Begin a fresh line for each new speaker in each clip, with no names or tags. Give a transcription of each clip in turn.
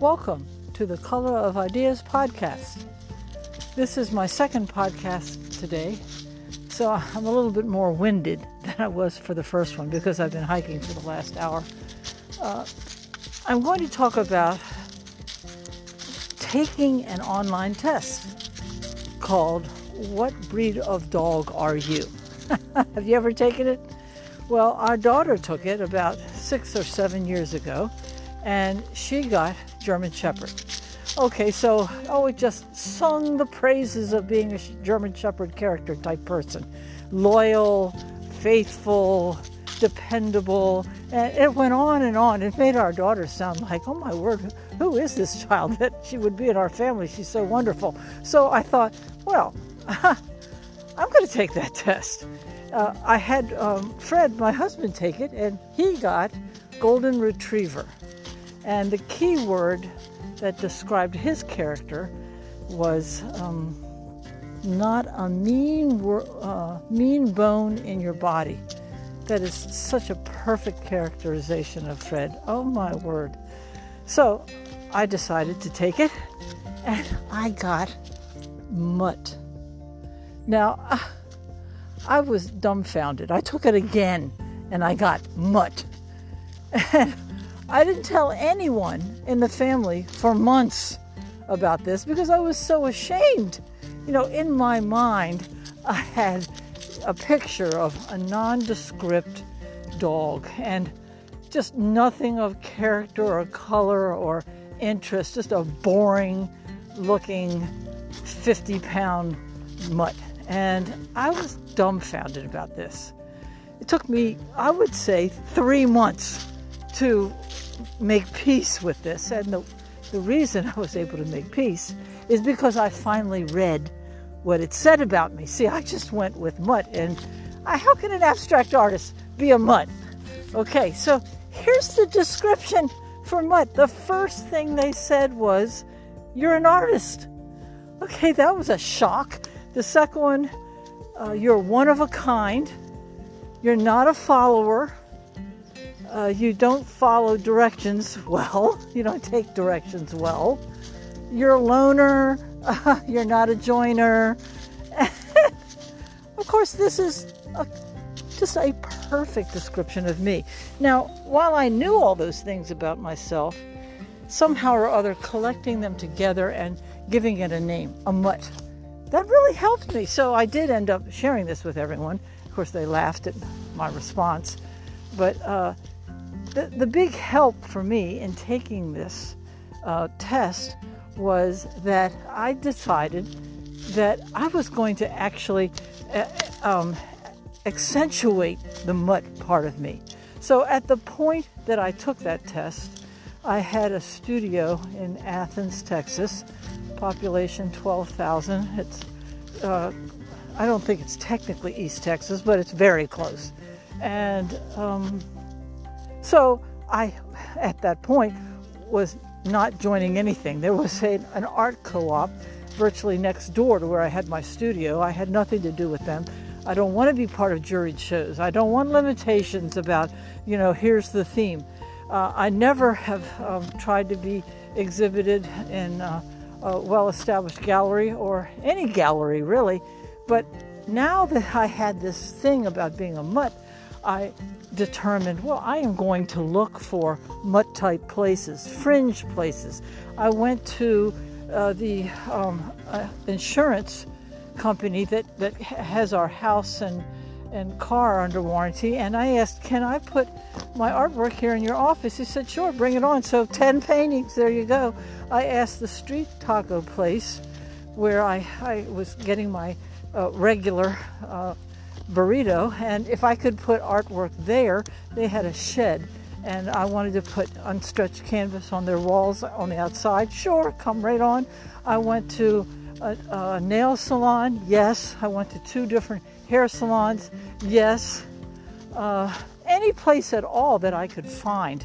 Welcome to the Color of Ideas podcast. This is my second podcast today, so I'm a little bit more winded than I was for the first one because I've been hiking for the last hour. Uh, I'm going to talk about taking an online test called What Breed of Dog Are You? Have you ever taken it? Well, our daughter took it about six or seven years ago, and she got German Shepherd. Okay, so oh, it just sung the praises of being a German Shepherd character type person, loyal, faithful, dependable, and it went on and on. It made our daughter sound like, oh my word, who is this child that she would be in our family? She's so wonderful. So I thought, well, I'm going to take that test uh, I had um, Fred, my husband, take it, and he got golden retriever. And the key word that described his character was um, not a mean, uh, mean bone in your body. That is such a perfect characterization of Fred. Oh my word. So I decided to take it, and I got mutt. Now, uh, I was dumbfounded. I took it again and I got mutt. I didn't tell anyone in the family for months about this because I was so ashamed. You know, in my mind, I had a picture of a nondescript dog and just nothing of character or color or interest, just a boring looking 50 pound mutt. And I was dumbfounded about this. It took me, I would say, three months to make peace with this. And the, the reason I was able to make peace is because I finally read what it said about me. See, I just went with mutt, and I, how can an abstract artist be a mutt? Okay, so here's the description for mutt. The first thing they said was, You're an artist. Okay, that was a shock. The second one, uh, you're one of a kind. You're not a follower. Uh, you don't follow directions well. You don't take directions well. You're a loner. Uh, you're not a joiner. of course, this is a, just a perfect description of me. Now, while I knew all those things about myself, somehow or other collecting them together and giving it a name, a mutt, that really helped me. So I did end up sharing this with everyone. Of course, they laughed at my response. But uh, the, the big help for me in taking this uh, test was that I decided that I was going to actually uh, um, accentuate the mutt part of me. So at the point that I took that test, I had a studio in Athens, Texas, population 12,000. It's, uh, I don't think it's technically East Texas, but it's very close. And um, so I, at that point, was not joining anything. There was a, an art co op virtually next door to where I had my studio. I had nothing to do with them. I don't want to be part of juried shows. I don't want limitations about, you know, here's the theme. Uh, I never have um, tried to be exhibited in uh, a well established gallery or any gallery really. But now that I had this thing about being a mutt, I determined, well, I am going to look for mutt type places, fringe places. I went to uh, the um, uh, insurance company that, that has our house and, and car under warranty, and I asked, Can I put my artwork here in your office? He said, Sure, bring it on. So, 10 paintings, there you go. I asked the street taco place where I, I was getting my uh, regular uh, burrito, and if I could put artwork there, they had a shed, and I wanted to put unstretched canvas on their walls on the outside. Sure, come right on. I went to a, a nail salon. Yes, I went to two different hair salons. Yes, uh, any place at all that I could find.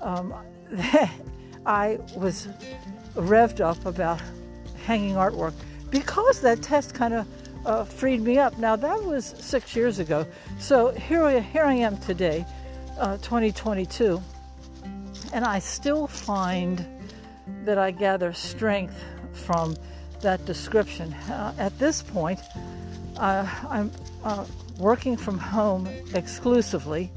Um, I was revved up about hanging artwork because that test kind of uh, freed me up. Now, that was six years ago. So here, here I am today, uh, 2022, and I still find that I gather strength from that description. Uh, at this point, I'm uh, working from home exclusively,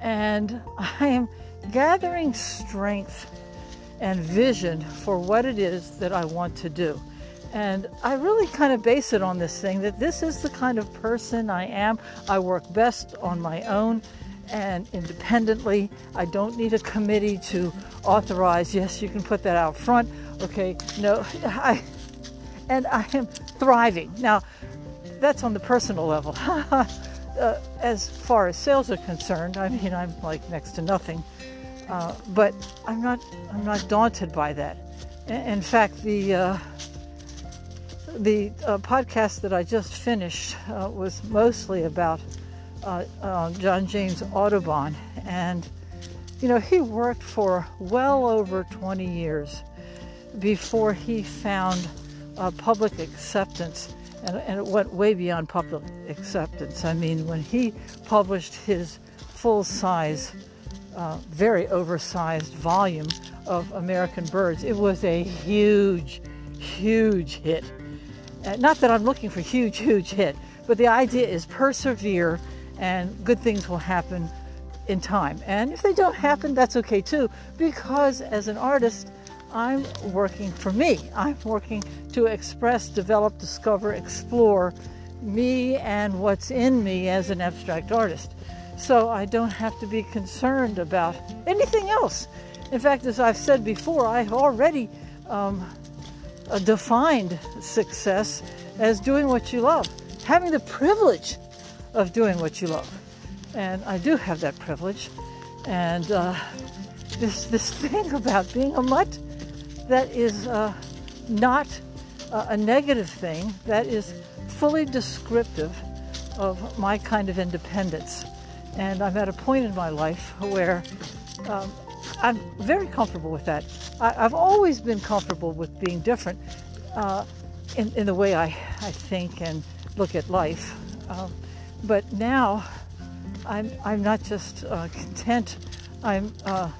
and I am gathering strength and vision for what it is that I want to do. And I really kind of base it on this thing that this is the kind of person I am. I work best on my own and independently. I don't need a committee to authorize, yes, you can put that out front. Okay, no, I, and I am thriving. Now, that's on the personal level. uh, as far as sales are concerned, I mean, I'm like next to nothing. Uh, but I'm not, I'm not daunted by that. In fact, the uh, the uh, podcast that I just finished uh, was mostly about uh, uh, John James Audubon, and you know he worked for well over 20 years before he found public acceptance, and, and, it went way beyond public acceptance. I mean, when he published his full-size, uh, very oversized volume of American Birds, it was a huge, huge hit. Uh, not that I'm looking for huge, huge hit, but the idea is persevere and good things will happen in time. And if they don't happen, that's okay too, because as an artist, I'm working for me. I'm working to express, develop, discover, explore me and what's in me as an abstract artist. So I don't have to be concerned about anything else. In fact, as I've said before, I've already um, defined success as doing what you love, having the privilege of doing what you love. And I do have that privilege. And uh, this, this thing about being a mutt that is uh, not uh, a negative thing, that is fully descriptive of my kind of independence. And I'm at a point in my life where um, I'm very comfortable with that. I, have always been comfortable with being different uh, in, in the way I, I think and look at life. Um, but now I'm, I'm not just uh, content, I'm uh,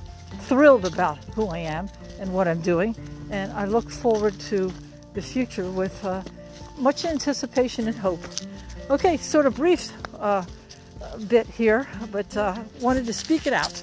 thrilled about who I am and what I'm doing. And I look forward to the future with uh, much anticipation and hope. Okay, sort of brief uh, bit here, but uh, wanted to speak it out.